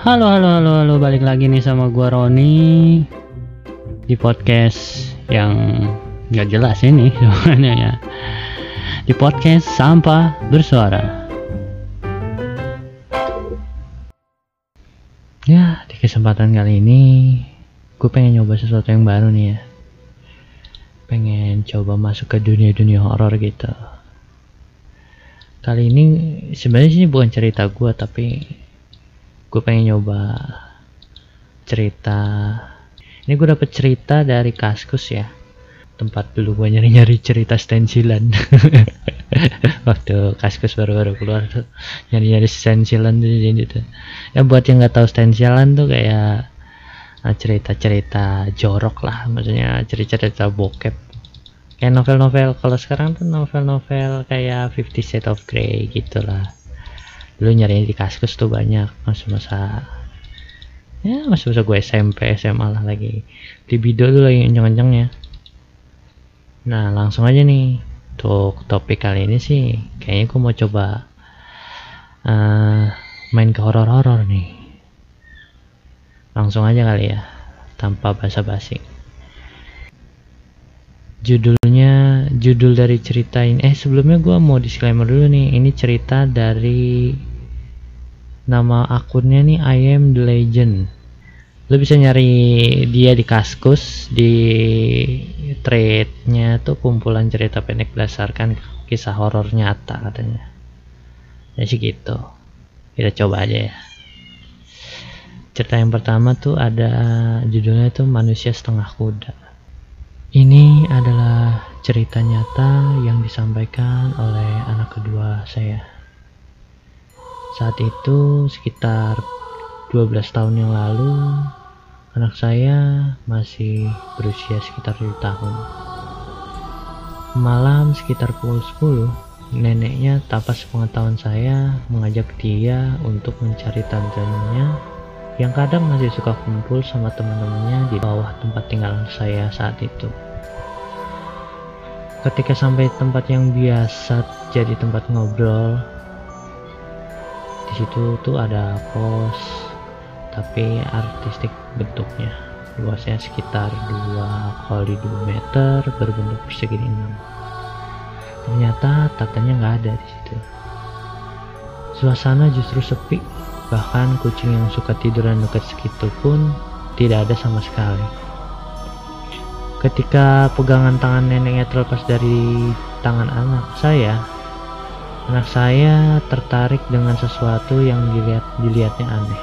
Halo halo halo halo. Balik lagi nih sama gua Roni di podcast yang nggak jelas ini sebenarnya ya. Di podcast sampah bersuara. Ya di kesempatan kali ini gue pengen nyoba sesuatu yang baru nih ya. Pengen coba masuk ke dunia-dunia horor gitu. Kali ini sebenarnya sih bukan cerita gue tapi gue pengen nyoba cerita. Ini gue dapet cerita dari kaskus ya. Tempat dulu gue nyari-nyari cerita stensilan. Waktu kaskus baru-baru keluar tuh nyari-nyari stensilan tuh jadi tuh. Ya buat yang nggak tahu stensilan tuh kayak ah, cerita-cerita jorok lah. Maksudnya cerita-cerita bokep. Kayak novel-novel kalau sekarang tuh novel-novel kayak Fifty Shades of Grey gitulah dulu nyari di kaskus tuh banyak masa-masa ya masa-masa gue SMP SMA lah lagi. Di video tuh lagi kenceng-kencengnya. Nah langsung aja nih untuk topik kali ini sih kayaknya gue mau coba eh, main ke horor-horor nih. Langsung aja kali ya tanpa basa-basi. Judulnya judul dari cerita ini eh sebelumnya gua mau disclaimer dulu nih ini cerita dari nama akunnya nih I am the legend. Lo bisa nyari dia di kaskus di threadnya tuh kumpulan cerita pendek berdasarkan kisah horor nyata katanya. Ya sih gitu. Kita coba aja ya. Cerita yang pertama tuh ada judulnya tuh manusia setengah kuda. Ini adalah cerita nyata yang disampaikan oleh anak kedua saya. Saat itu sekitar 12 tahun yang lalu, anak saya masih berusia sekitar 7 tahun. Malam sekitar pukul 10, neneknya tanpa sepengetahuan saya mengajak dia untuk mencari tantenya yang kadang masih suka kumpul sama teman-temannya di bawah tempat tinggal saya saat itu. Ketika sampai tempat yang biasa jadi tempat ngobrol, di situ tuh ada pos, tapi artistik bentuknya. Luasnya sekitar 2 kali 2 meter berbentuk persegi 6. Ternyata tatanya nggak ada di situ. Suasana justru sepi, bahkan kucing yang suka tiduran dekat segitu pun tidak ada sama sekali. Ketika pegangan tangan neneknya terlepas dari tangan anak saya, anak saya tertarik dengan sesuatu yang dilihat dilihatnya aneh.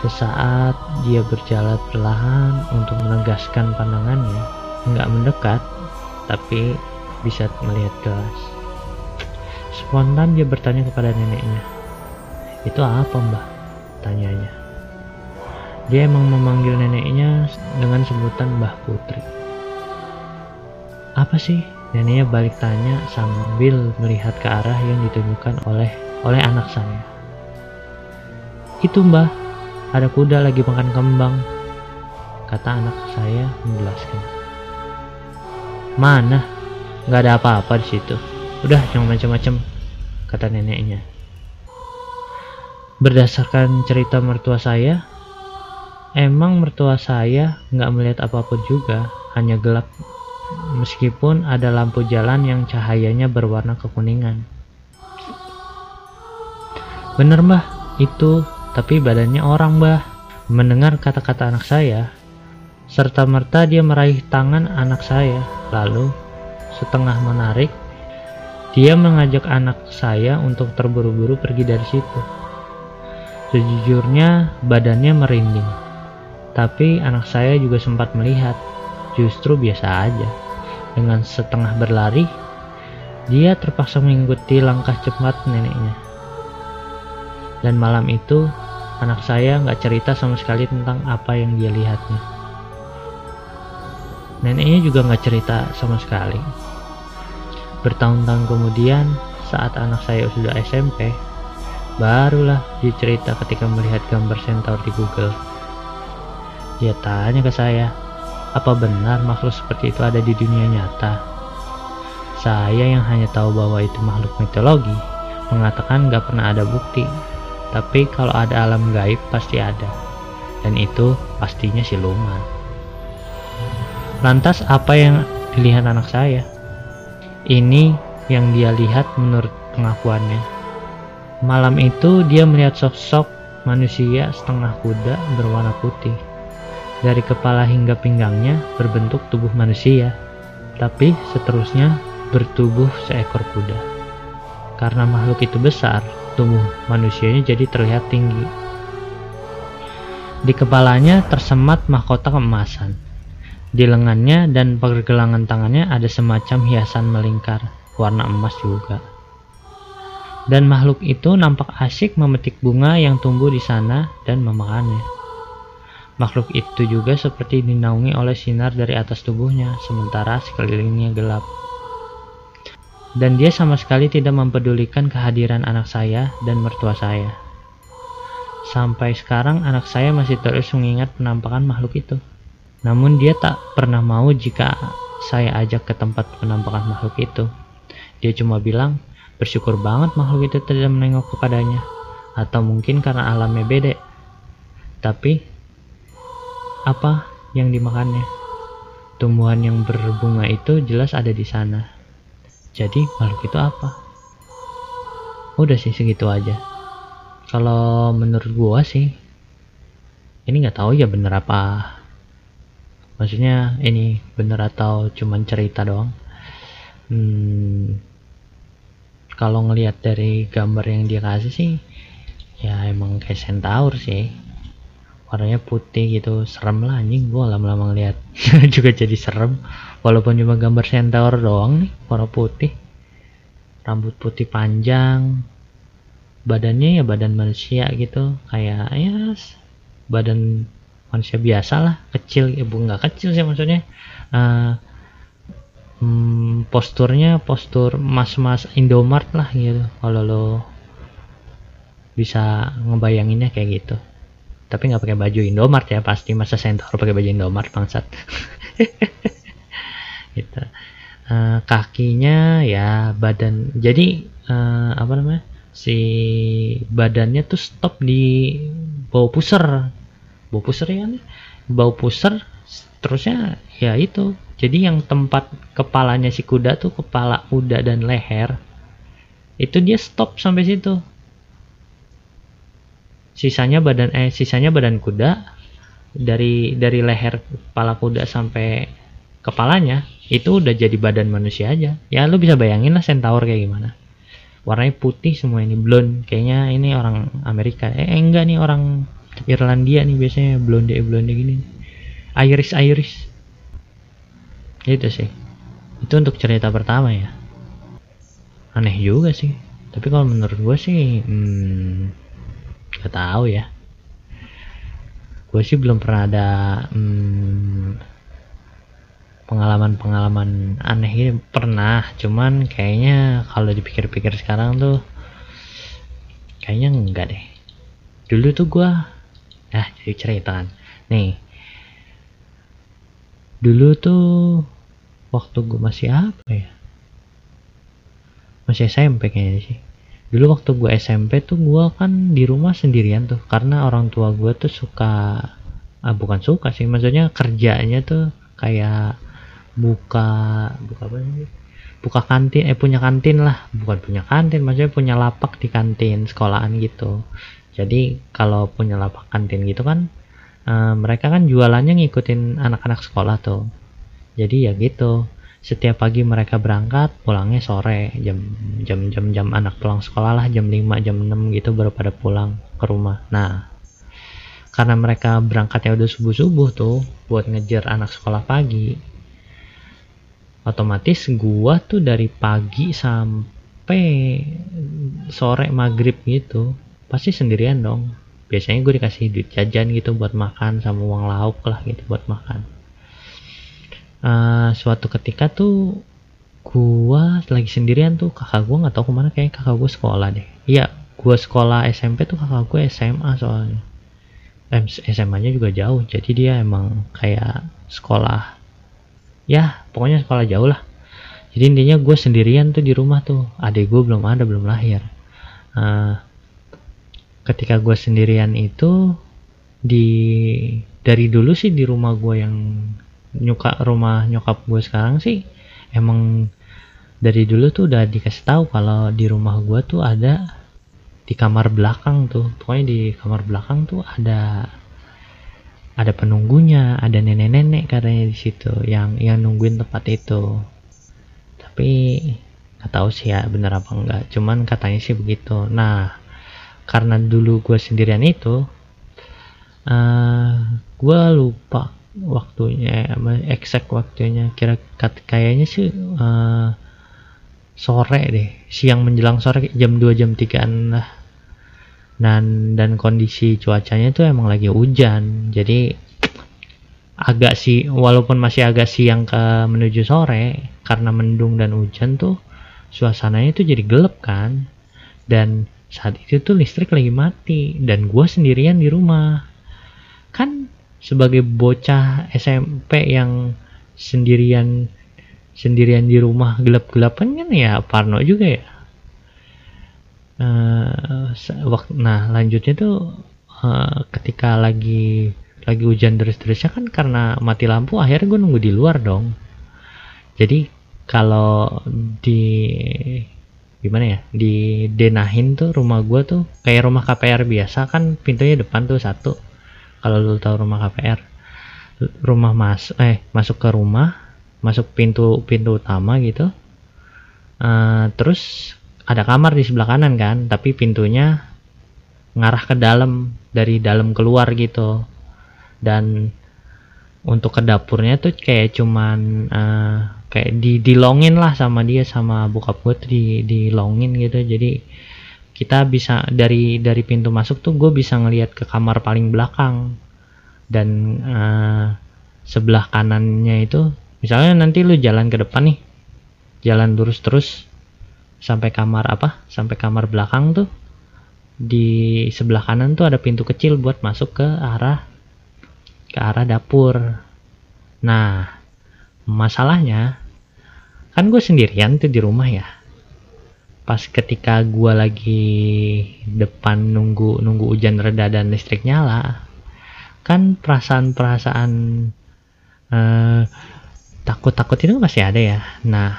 Sesaat dia berjalan perlahan untuk menegaskan pandangannya, nggak mendekat, tapi bisa melihat jelas. Spontan dia bertanya kepada neneknya, itu apa mbah? Tanyanya. Dia emang memanggil neneknya dengan sebutan Mbah Putri. Apa sih? Neneknya balik tanya sambil melihat ke arah yang ditunjukkan oleh oleh anak saya. Itu mbah, ada kuda lagi makan kembang. Kata anak saya menjelaskan. Mana? Gak ada apa-apa di situ. Udah jangan macam-macam, kata neneknya. Berdasarkan cerita mertua saya, Emang mertua saya nggak melihat apa pun juga, hanya gelap. Meskipun ada lampu jalan yang cahayanya berwarna kekuningan. Bener mbah, itu, tapi badannya orang mbah. Mendengar kata-kata anak saya, serta merta dia meraih tangan anak saya, lalu setengah menarik, dia mengajak anak saya untuk terburu-buru pergi dari situ. Sejujurnya badannya merinding tapi anak saya juga sempat melihat, justru biasa aja. Dengan setengah berlari, dia terpaksa mengikuti langkah cepat neneknya. Dan malam itu, anak saya nggak cerita sama sekali tentang apa yang dia lihatnya. Neneknya juga nggak cerita sama sekali. Bertahun-tahun kemudian, saat anak saya sudah SMP, barulah dicerita ketika melihat gambar sensor di Google. Dia tanya ke saya, apa benar makhluk seperti itu ada di dunia nyata? Saya yang hanya tahu bahwa itu makhluk mitologi, mengatakan gak pernah ada bukti. tapi kalau ada alam gaib pasti ada. Dan itu pastinya siluman lantas apa yang dilihat anak saya? Ini yang dia lihat menurut pengakuannya. Malam itu dia melihat sosok manusia setengah kuda berwarna putih dari kepala hingga pinggangnya berbentuk tubuh manusia tapi seterusnya bertubuh seekor kuda karena makhluk itu besar tubuh manusianya jadi terlihat tinggi. Di kepalanya tersemat mahkota keemasan. Di lengannya dan pergelangan tangannya ada semacam hiasan melingkar, warna emas juga. Dan makhluk itu nampak asyik memetik bunga yang tumbuh di sana dan memakannya. Makhluk itu juga seperti dinaungi oleh sinar dari atas tubuhnya, sementara sekelilingnya gelap dan dia sama sekali tidak mempedulikan kehadiran anak saya dan mertua saya. Sampai sekarang anak saya masih terus mengingat penampakan makhluk itu. Namun dia tak pernah mau jika saya ajak ke tempat penampakan makhluk itu. Dia cuma bilang, bersyukur banget makhluk itu tidak menengok kepadanya. Atau mungkin karena alamnya beda. Tapi, apa yang dimakannya? Tumbuhan yang berbunga itu jelas ada di sana. Jadi makhluk itu apa? Udah sih segitu aja. Kalau menurut gua sih ini nggak tahu ya bener apa. Maksudnya ini bener atau cuman cerita doang? Hmm, kalau ngelihat dari gambar yang dia kasih sih ya emang kayak centaur sih warnanya putih gitu. Serem lah anjing gua lama-lama ngeliat. Juga jadi serem. Walaupun cuma gambar centaur doang nih warna putih. Rambut putih panjang. Badannya ya badan manusia gitu. Kayak ya badan manusia biasa lah. Kecil ya bu nggak kecil sih maksudnya. Uh, hmm, posturnya postur mas-mas Indomart lah gitu. Kalau lo bisa ngebayanginnya kayak gitu tapi nggak pakai baju Indomart ya pasti. Masa centaur pakai baju Indomart bangsat. Gitu. Uh, kakinya ya badan. Jadi uh, apa namanya? Si badannya tuh stop di bau puser bau puser ya bau puser terusnya ya itu. Jadi yang tempat kepalanya si kuda tuh kepala kuda dan leher itu dia stop sampai situ sisanya badan eh sisanya badan kuda dari dari leher kepala kuda sampai kepalanya itu udah jadi badan manusia aja. Ya lu bisa bayangin lah centaur kayak gimana. Warnanya putih semua ini blonde. Kayaknya ini orang Amerika. Eh, eh enggak nih orang Irlandia nih biasanya blonde blonde gini Iris Iris itu sih. Itu untuk cerita pertama ya. Aneh juga sih. Tapi kalau menurut gue sih hmm, gak tahu ya. Gue sih belum pernah ada hmm, pengalaman-pengalaman aneh ini. Pernah cuman kayaknya kalau dipikir-pikir sekarang tuh kayaknya enggak deh. Dulu tuh gua nah jadi cerita kan. Nih. Dulu tuh waktu gua masih apa ya? Masih SMP kayaknya sih dulu waktu gua SMP tuh gua kan di rumah sendirian tuh karena orang tua gua tuh suka ah, bukan suka sih maksudnya kerjanya tuh kayak buka buka apa sih? Buka kantin eh punya kantin lah. Bukan punya kantin maksudnya punya lapak di kantin sekolahan gitu. Jadi kalau punya lapak kantin gitu kan uh, mereka kan jualannya ngikutin anak-anak sekolah tuh. Jadi ya gitu setiap pagi mereka berangkat pulangnya sore. Jam jam jam jam anak pulang sekolah lah jam 5 jam 6 gitu baru pada pulang ke rumah. Nah karena mereka berangkatnya udah subuh subuh tuh buat ngejar anak sekolah pagi otomatis gua tuh dari pagi sampai sore maghrib gitu pasti sendirian dong. Biasanya gue dikasih duit jajan gitu buat makan sama uang lauk lah gitu buat makan uh, suatu ketika tuh gua lagi sendirian tuh kakak gua nggak tahu ke mana kayak kakak gua sekolah deh. Iya gua sekolah SMP tuh kakak gua SMA soalnya. SMA nya juga jauh jadi dia emang kayak sekolah ya pokoknya sekolah jauh lah. Jadi intinya gue sendirian tuh di rumah tuh adik gue belum ada belum lahir. Uh, ketika gue sendirian itu di dari dulu sih di rumah gue yang nyuka rumah nyokap gue sekarang sih emang dari dulu tuh udah dikasih tahu kalau di rumah gue tuh ada di kamar belakang tuh. Pokoknya di kamar belakang tuh ada ada penunggunya ada nenek-nenek katanya di situ yang yang nungguin tempat itu. Tapi nggak tahu sih ya bener apa enggak cuman katanya sih begitu. Nah karena dulu gue sendirian itu uh, eh, gue lupa waktunya exact waktunya. Kira kayaknya sih uh, sore deh. Siang menjelang sore jam 2 jam 3 lah. Dan dan kondisi cuacanya itu emang lagi hujan. Jadi agak sih walaupun masih agak siang ke menuju sore karena mendung dan hujan tuh suasananya itu jadi gelap kan. Dan saat itu tuh listrik lagi mati. Dan gue sendirian di rumah. Kan sebagai bocah SMP yang sendirian sendirian di rumah gelap-gelapan kan ya Parno juga ya? Uh, nah lanjutnya tuh uh, ketika lagi lagi hujan deras-derasnya kan karena mati lampu akhirnya gue nunggu di luar dong. Jadi kalau di gimana ya di denahin tuh rumah gue tuh kayak rumah KPR biasa kan pintunya depan tuh satu kalau lu tahu rumah KPR rumah mas eh masuk ke rumah masuk pintu pintu utama gitu uh, terus ada kamar di sebelah kanan kan tapi pintunya ngarah ke dalam dari dalam keluar gitu. Dan untuk ke dapurnya tuh kayak cuman uh, kayak di dilongin lah sama dia sama bokap gue tuh di dilongin gitu. Jadi kita bisa dari dari pintu masuk tuh gue bisa ngelihat ke kamar paling belakang. Dan uh, sebelah kanannya itu misalnya nanti lu jalan ke depan nih jalan lurus terus sampai kamar apa sampai kamar belakang tuh di sebelah kanan tuh ada pintu kecil buat masuk ke arah ke arah dapur. Nah masalahnya kan gue sendirian tuh di rumah ya pas ketika gue lagi depan nunggu nunggu hujan reda dan listrik nyala kan perasaan-perasaan uh, takut-takut itu masih ada ya. Nah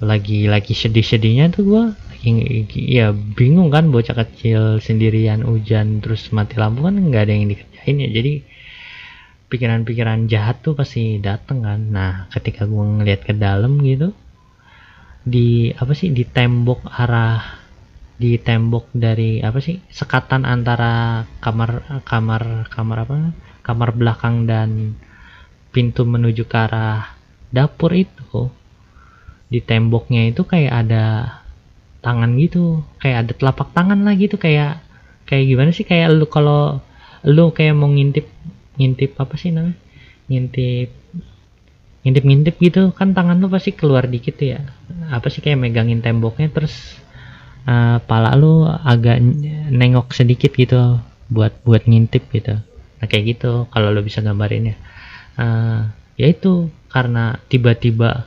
lagi lagi sedih-sedihnya tuh lagi ya bingung kan bocah kecil sendirian hujan terus mati lampu kan nggak ada yang dikerjain ya. Jadi pikiran-pikiran jahat tuh pasti dateng kan. Nah ketika gua ngeliat ke dalam gitu di apa sih di tembok arah di tembok dari apa sih sekatan antara kamar kamar kamar apa? Kamar belakang dan pintu menuju ke arah dapur itu. Di temboknya itu kayak ada tangan gitu kayak ada telapak tangan lah gitu kayak kayak gimana sih? Kayak lu kalau lu kayak mau ngintip ngintip apa sih namanya? Ngintip ngintip ngintip gitu kan tangan lu pasti keluar dikit ya apa sih kayak megangin temboknya terus uh, pala lu agak nengok sedikit gitu buat buat ngintip gitu. Nah kayak gitu kalau lu bisa gambarin ya. Uh, ya itu karena tiba-tiba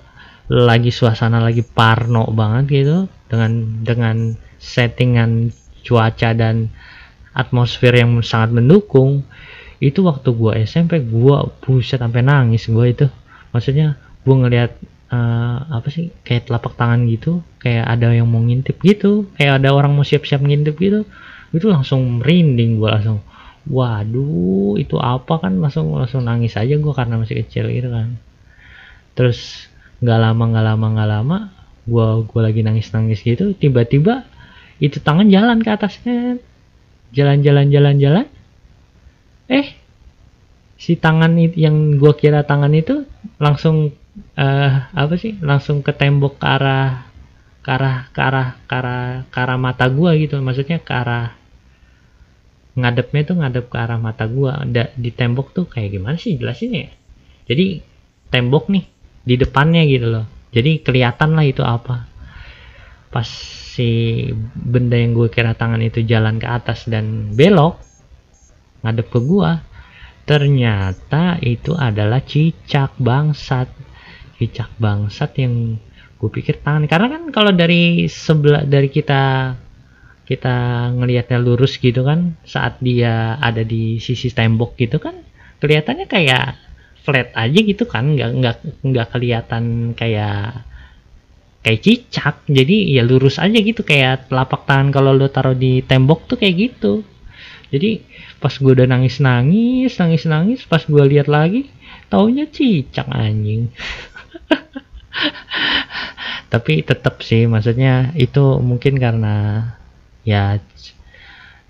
lagi suasana lagi parno banget gitu dengan dengan settingan cuaca dan atmosfer yang sangat mendukung itu waktu gua SMP gua buset sampai nangis gua itu. Maksudnya gua ngelihat uh, apa sih kayak telapak tangan gitu kayak ada yang mau ngintip gitu kayak ada orang mau siap-siap ngintip gitu itu langsung merinding gua langsung waduh itu apa? Kan langsung langsung nangis aja gue karena masih kecil gitu kan. Terus nggak lama nggak lama nggak lama gue gue lagi nangis nangis gitu tiba-tiba itu tangan jalan ke atasnya. Jalan-jalan jalan-jalan eh si tangan yang gue kira tangan itu langsung uh, apa sih? Langsung ke tembok ke arah ke arah ke arah ke arah, ke arah mata gue gitu. Maksudnya ke arah ngadepnya tuh ngadep ke arah mata gua. Ada di tembok tuh kayak gimana sih? Jelasin ya? Jadi tembok nih di depannya gitu loh. Jadi kelihatan lah itu apa. Pas si benda yang gue kira tangan itu jalan ke atas dan belok ngadep ke gua ternyata itu adalah cicak bangsat cicak bangsat yang gue pikir tangan. Karena kan kalau dari sebelah dari kita kita ngelihatnya lurus gitu kan saat dia ada di sisi tembok gitu kan kelihatannya kayak flat aja gitu kan nggak nggak nggak kelihatan kayak kayak cicak. Jadi ya lurus aja gitu kayak telapak tangan kalau lo taruh di tembok tuh kayak gitu. Jadi pas gue udah nangis nangis nangis nangis pas gue lihat lagi taunya cicak anjing tapi tetap sih maksudnya itu mungkin karena ya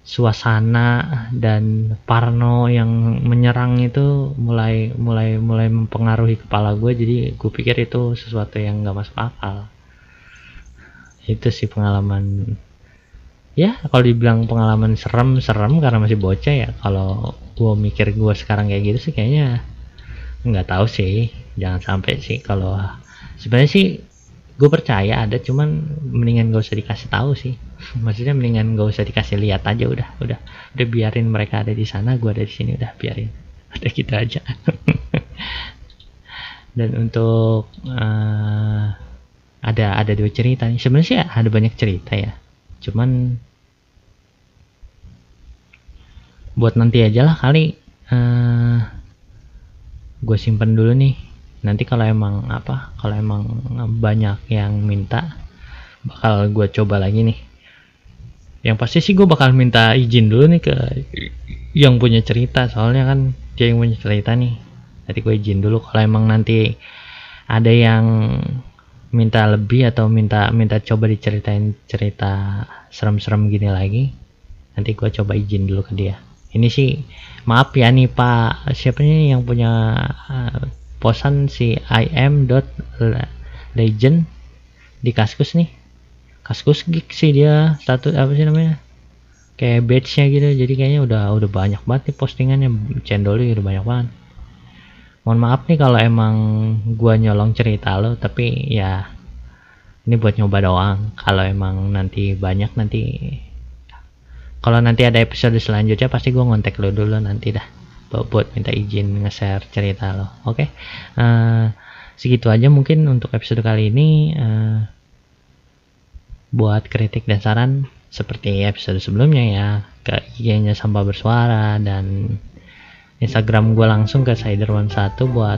suasana dan parno yang menyerang itu mulai mulai mulai mempengaruhi kepala gue jadi gue pikir itu sesuatu yang gak masuk akal. Itu sih pengalaman. Ya kalau dibilang pengalaman serem serem karena masih bocah ya. Kalau gue mikir gue sekarang kayak gitu sih kayaknya nggak tahu sih jangan sampai sih kalau sebenarnya sih gue percaya ada cuman mendingan gak usah dikasih tahu sih. Maksudnya mendingan gak usah dikasih lihat aja udah udah udah biarin mereka ada di sana gue ada di sini udah biarin. Udah gitu aja. Dan untuk uh, ada ada dua cerita nih. Sebenarnya sih ada banyak cerita ya. Cuman buat nanti aja lah kali. Uh, eh, gue simpen dulu nih nanti kalau emang apa kalau emang banyak yang minta bakal gue coba lagi nih. Yang pasti sih gue bakal minta izin dulu nih ke yang punya cerita soalnya kan dia yang punya cerita nih. Nanti gue izin dulu kalau emang nanti ada yang minta lebih atau minta minta coba diceritain cerita serem-serem gini lagi nanti gue coba izin dulu ke dia. Ini sih maaf ya nih pak. Siapa nih yang punya uh, posan si im.legend di kaskus nih. Kaskus geek sih dia satu apa sih namanya? Kayak badge nya gitu jadi kayaknya udah udah banyak banget nih postingannya cendolnya udah banyak banget. Mohon maaf nih kalau emang gua nyolong cerita lo tapi ya ini buat nyoba doang. Kalau emang nanti banyak nanti kalau nanti ada episode selanjutnya pasti gua ngontek lo dulu nanti dah buat minta izin nge-share cerita lo oke okay? uh, eh, segitu aja mungkin untuk episode kali ini uh, buat kritik dan saran seperti episode sebelumnya ya ke IG-nya sampah bersuara dan Instagram gue langsung ke Sider11 buat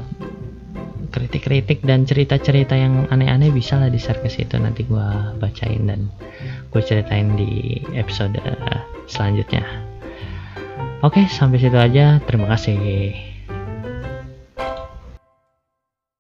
kritik-kritik dan cerita-cerita yang aneh-aneh bisa lah di share ke situ nanti gue bacain dan gue ceritain di episode selanjutnya Oke, sampai situ aja. Terima kasih.